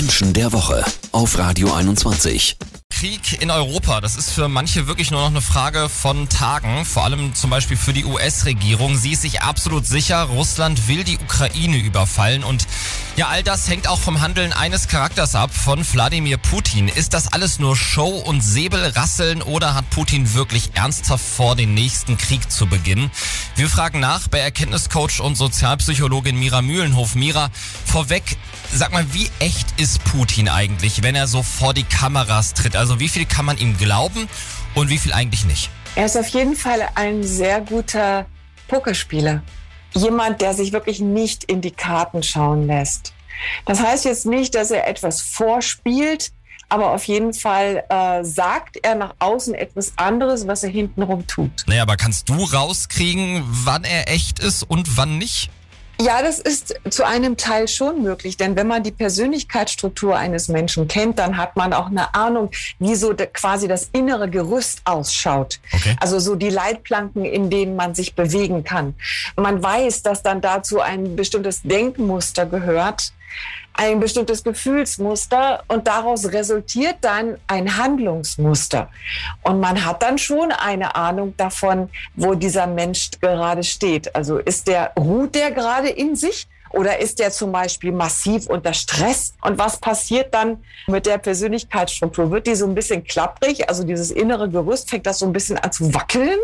Menschen der Woche auf Radio 21. Krieg in Europa, das ist für manche wirklich nur noch eine Frage von Tagen, vor allem zum Beispiel für die US-Regierung. Sie ist sich absolut sicher, Russland will die Ukraine überfallen und ja, all das hängt auch vom Handeln eines Charakters ab, von Wladimir Putin. Ist das alles nur Show und Säbelrasseln oder hat Putin wirklich ernsthaft vor, den nächsten Krieg zu beginnen? Wir fragen nach bei Erkenntniscoach und Sozialpsychologin Mira Mühlenhof. Mira, vorweg, sag mal, wie echt ist Putin eigentlich, wenn er so vor die Kameras tritt? Also wie viel kann man ihm glauben und wie viel eigentlich nicht? Er ist auf jeden Fall ein sehr guter Pokerspieler jemand, der sich wirklich nicht in die Karten schauen lässt. Das heißt jetzt nicht, dass er etwas vorspielt, aber auf jeden Fall äh, sagt er nach außen etwas anderes, was er hintenrum tut. Naja, aber kannst du rauskriegen, wann er echt ist und wann nicht? Ja, das ist zu einem Teil schon möglich, denn wenn man die Persönlichkeitsstruktur eines Menschen kennt, dann hat man auch eine Ahnung, wie so quasi das innere Gerüst ausschaut. Okay. Also so die Leitplanken, in denen man sich bewegen kann. Man weiß, dass dann dazu ein bestimmtes Denkmuster gehört, ein bestimmtes Gefühlsmuster und daraus resultiert dann ein Handlungsmuster. Und man hat dann schon eine Ahnung davon, wo dieser Mensch gerade steht. Also ist der, ruht der gerade in sich? Oder ist der zum Beispiel massiv unter Stress? Und was passiert dann mit der Persönlichkeitsstruktur? Wird die so ein bisschen klapprig? Also dieses innere Gerüst, fängt das so ein bisschen an zu wackeln?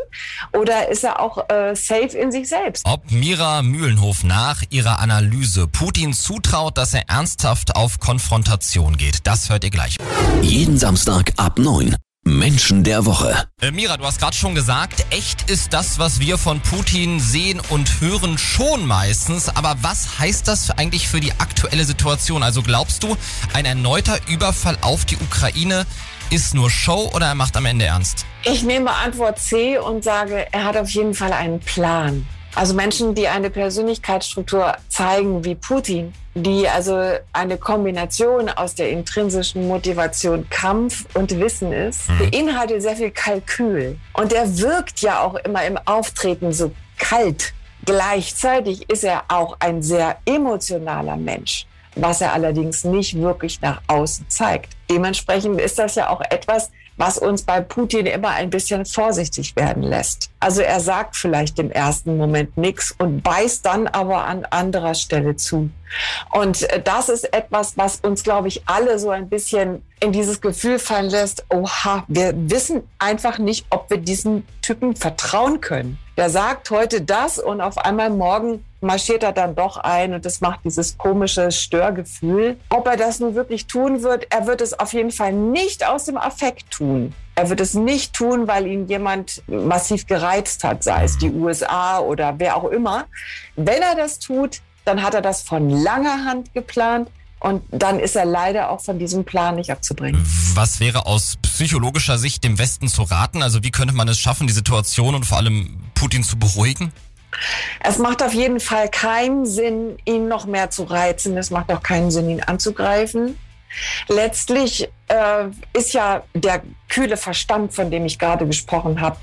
Oder ist er auch äh, safe in sich selbst? Ob Mira Mühlenhof nach ihrer Analyse Putin zutraut, dass er ernsthaft auf Konfrontation geht, das hört ihr gleich. Jeden Samstag ab 9. Menschen der Woche. Äh, Mira, du hast gerade schon gesagt, echt ist das, was wir von Putin sehen und hören, schon meistens. Aber was heißt das eigentlich für die aktuelle Situation? Also glaubst du, ein erneuter Überfall auf die Ukraine ist nur Show oder er macht am Ende ernst? Ich nehme Antwort C und sage, er hat auf jeden Fall einen Plan. Also Menschen, die eine Persönlichkeitsstruktur zeigen wie Putin, die also eine Kombination aus der intrinsischen Motivation Kampf und Wissen ist, mhm. beinhaltet sehr viel Kalkül. Und er wirkt ja auch immer im Auftreten so kalt. Gleichzeitig ist er auch ein sehr emotionaler Mensch, was er allerdings nicht wirklich nach außen zeigt. Dementsprechend ist das ja auch etwas, was uns bei Putin immer ein bisschen vorsichtig werden lässt. Also er sagt vielleicht im ersten Moment nichts und beißt dann aber an anderer Stelle zu. Und äh, das ist etwas, was uns, glaube ich, alle so ein bisschen in dieses Gefühl fallen lässt, oha, wir wissen einfach nicht, ob wir diesen Typen vertrauen können. Der sagt heute das und auf einmal morgen marschiert er dann doch ein und das macht dieses komische Störgefühl. Ob er das nun wirklich tun wird, er wird es auf jeden Fall nicht aus dem Affekt tun. Er wird es nicht tun, weil ihn jemand massiv gereizt hat, sei es die USA oder wer auch immer. Wenn er das tut, dann hat er das von langer Hand geplant. Und dann ist er leider auch von diesem Plan nicht abzubringen. Was wäre aus psychologischer Sicht dem Westen zu raten? Also wie könnte man es schaffen, die Situation und vor allem Putin zu beruhigen? Es macht auf jeden Fall keinen Sinn, ihn noch mehr zu reizen. Es macht auch keinen Sinn, ihn anzugreifen. Letztlich äh, ist ja der kühle Verstand, von dem ich gerade gesprochen habe,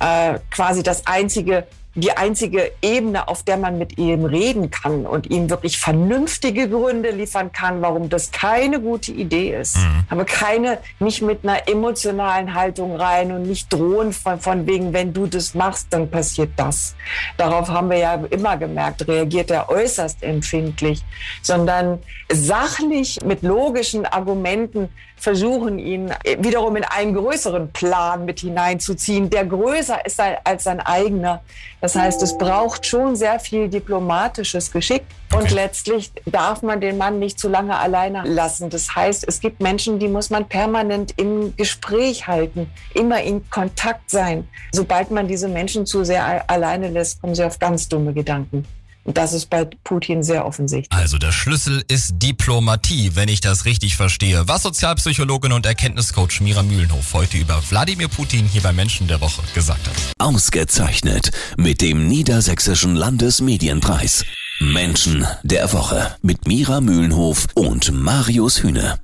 äh, quasi das einzige die einzige Ebene, auf der man mit ihm reden kann und ihm wirklich vernünftige Gründe liefern kann, warum das keine gute Idee ist. Mhm. Aber keine, nicht mit einer emotionalen Haltung rein und nicht drohen von, von wegen, wenn du das machst, dann passiert das. Darauf haben wir ja immer gemerkt, reagiert er äußerst empfindlich, sondern sachlich mit logischen Argumenten versuchen, ihn wiederum in einen größeren Plan mit hineinzuziehen, der größer ist als sein eigener. Das heißt, es braucht schon sehr viel diplomatisches Geschick. Und letztlich darf man den Mann nicht zu lange alleine lassen. Das heißt, es gibt Menschen, die muss man permanent im Gespräch halten, immer in Kontakt sein. Sobald man diese Menschen zu sehr alleine lässt, kommen sie auf ganz dumme Gedanken. Und das ist bei Putin sehr offensichtlich. Also der Schlüssel ist Diplomatie, wenn ich das richtig verstehe. Was Sozialpsychologin und Erkenntniscoach Mira Mühlenhof heute über Wladimir Putin hier bei Menschen der Woche gesagt hat. Ausgezeichnet mit dem Niedersächsischen Landesmedienpreis. Menschen der Woche mit Mira Mühlenhof und Marius Hühne.